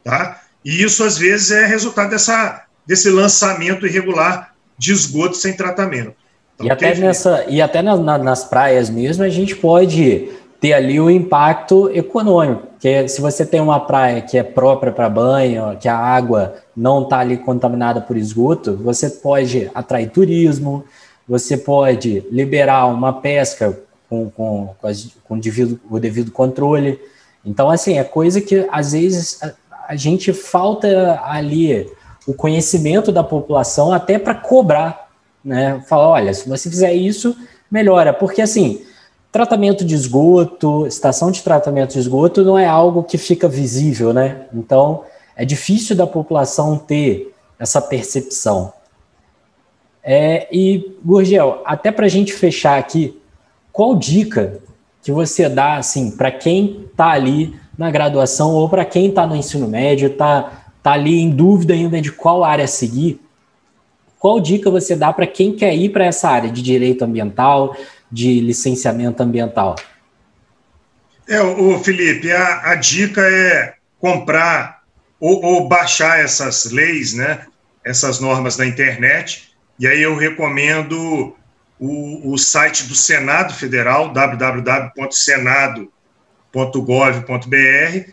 Tá? E isso, às vezes, é resultado dessa, desse lançamento irregular de esgoto sem tratamento. Então, e, até nessa, e até na, na, nas praias mesmo, a gente pode ter ali o impacto econômico, porque se você tem uma praia que é própria para banho, que a água não está ali contaminada por esgoto, você pode atrair turismo, você pode liberar uma pesca com, com, com, as, com o, devido, o devido controle. Então, assim, é coisa que às vezes a, a gente falta ali o conhecimento da população até para cobrar, né? Falar, olha, se você fizer isso, melhora. Porque, assim, Tratamento de esgoto, estação de tratamento de esgoto não é algo que fica visível, né? Então, é difícil da população ter essa percepção. É, e, Gurgel, até para a gente fechar aqui, qual dica que você dá assim, para quem está ali na graduação ou para quem está no ensino médio, está tá ali em dúvida ainda de qual área seguir? Qual dica você dá para quem quer ir para essa área de direito ambiental, de licenciamento ambiental? É, o Felipe, a, a dica é comprar ou, ou, baixar essas leis, né, essas normas na internet, e aí eu recomendo o, o site do Senado Federal, www.senado.gov.br,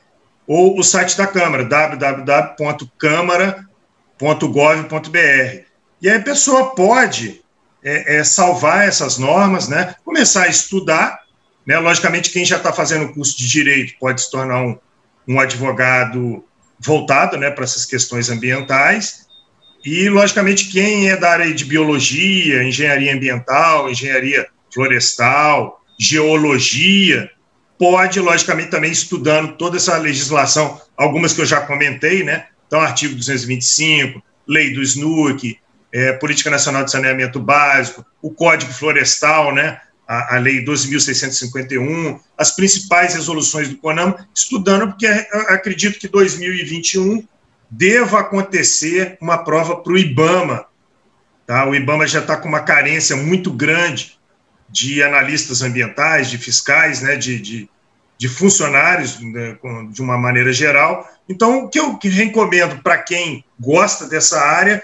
ou o site da Câmara, www.câmara.gov.br. E aí a pessoa pode é, é, salvar essas normas, né? começar a estudar. Né? Logicamente, quem já está fazendo curso de direito pode se tornar um, um advogado voltado né, para essas questões ambientais. E, logicamente, quem é da área de biologia, engenharia ambiental, engenharia florestal, geologia, pode, logicamente, também estudando toda essa legislação, algumas que eu já comentei, né? Então, artigo 225, lei do SNUC, é, Política Nacional de Saneamento Básico, o Código Florestal, né, a, a Lei 12.651, as principais resoluções do CONAM, estudando, porque acredito que 2021 deva acontecer uma prova para o IBAMA. Tá? O IBAMA já está com uma carência muito grande de analistas ambientais, de fiscais, né, de, de, de funcionários, né, de uma maneira geral. Então, o que eu recomendo para quem gosta dessa área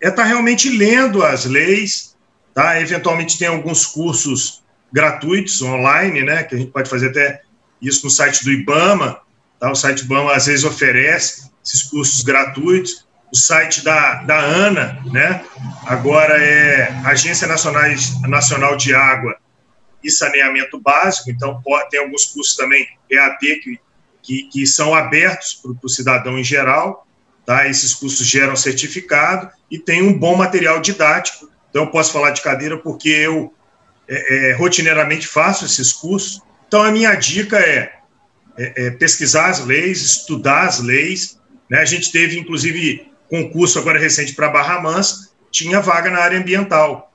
é estar tá realmente lendo as leis, tá? Eventualmente tem alguns cursos gratuitos online, né? Que a gente pode fazer até isso no site do IBAMA, tá? O site do IBAMA às vezes oferece esses cursos gratuitos. O site da, da ANA, né? Agora é Agência Nacional, Nacional de Água e saneamento básico, então pode, tem alguns cursos também EAD que, que, que são abertos para o cidadão em geral, tá? esses cursos geram certificado e tem um bom material didático, então eu posso falar de cadeira porque eu é, é, rotineiramente faço esses cursos, então a minha dica é, é, é pesquisar as leis, estudar as leis, né? a gente teve inclusive concurso agora recente para Barra Mansa, tinha vaga na área ambiental,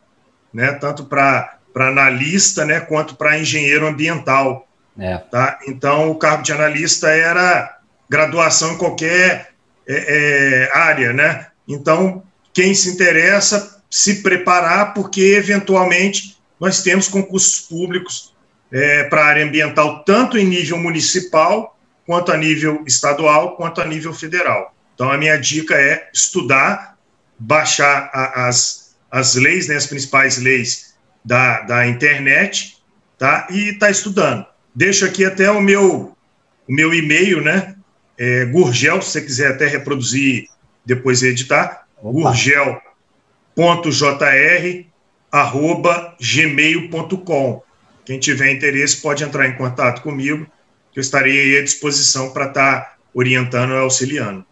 né? tanto para analista, né, quanto para engenheiro ambiental. É. Tá? Então, o cargo de analista era graduação em qualquer é, é, área, né? Então, quem se interessa, se preparar, porque eventualmente nós temos concursos públicos é, para a área ambiental, tanto em nível municipal, quanto a nível estadual, quanto a nível federal. Então, a minha dica é estudar, baixar a, as, as leis, né, as principais leis da, da internet, tá? E está estudando. Deixo aqui até o meu, o meu e-mail, né? É, Gurgel, se você quiser até reproduzir depois editar, gurgel.jr@gmail.com. Quem tiver interesse pode entrar em contato comigo, que eu estarei à disposição para estar tá orientando e auxiliando.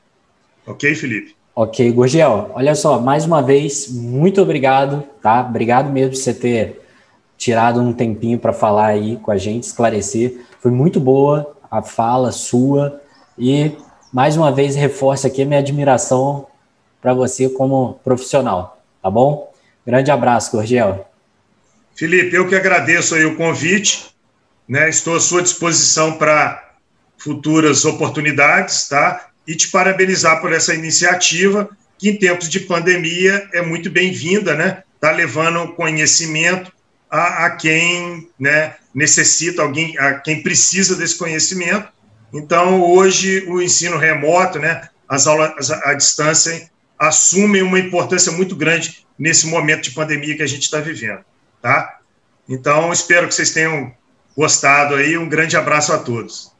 Ok, Felipe? Ok, Gurgel, olha só, mais uma vez, muito obrigado, tá? Obrigado mesmo por você ter tirado um tempinho para falar aí com a gente, esclarecer. Foi muito boa a fala sua e, mais uma vez, reforço aqui a minha admiração para você como profissional, tá bom? Grande abraço, Gurgel. Felipe, eu que agradeço aí o convite, né? Estou à sua disposição para futuras oportunidades, tá? e te parabenizar por essa iniciativa, que em tempos de pandemia é muito bem-vinda, né? Está levando conhecimento a, a, quem né, necessita, alguém, a quem precisa desse conhecimento. Então, hoje, o ensino remoto, né, as aulas à distância, assumem uma importância muito grande nesse momento de pandemia que a gente está vivendo, tá? Então, espero que vocês tenham gostado aí. Um grande abraço a todos.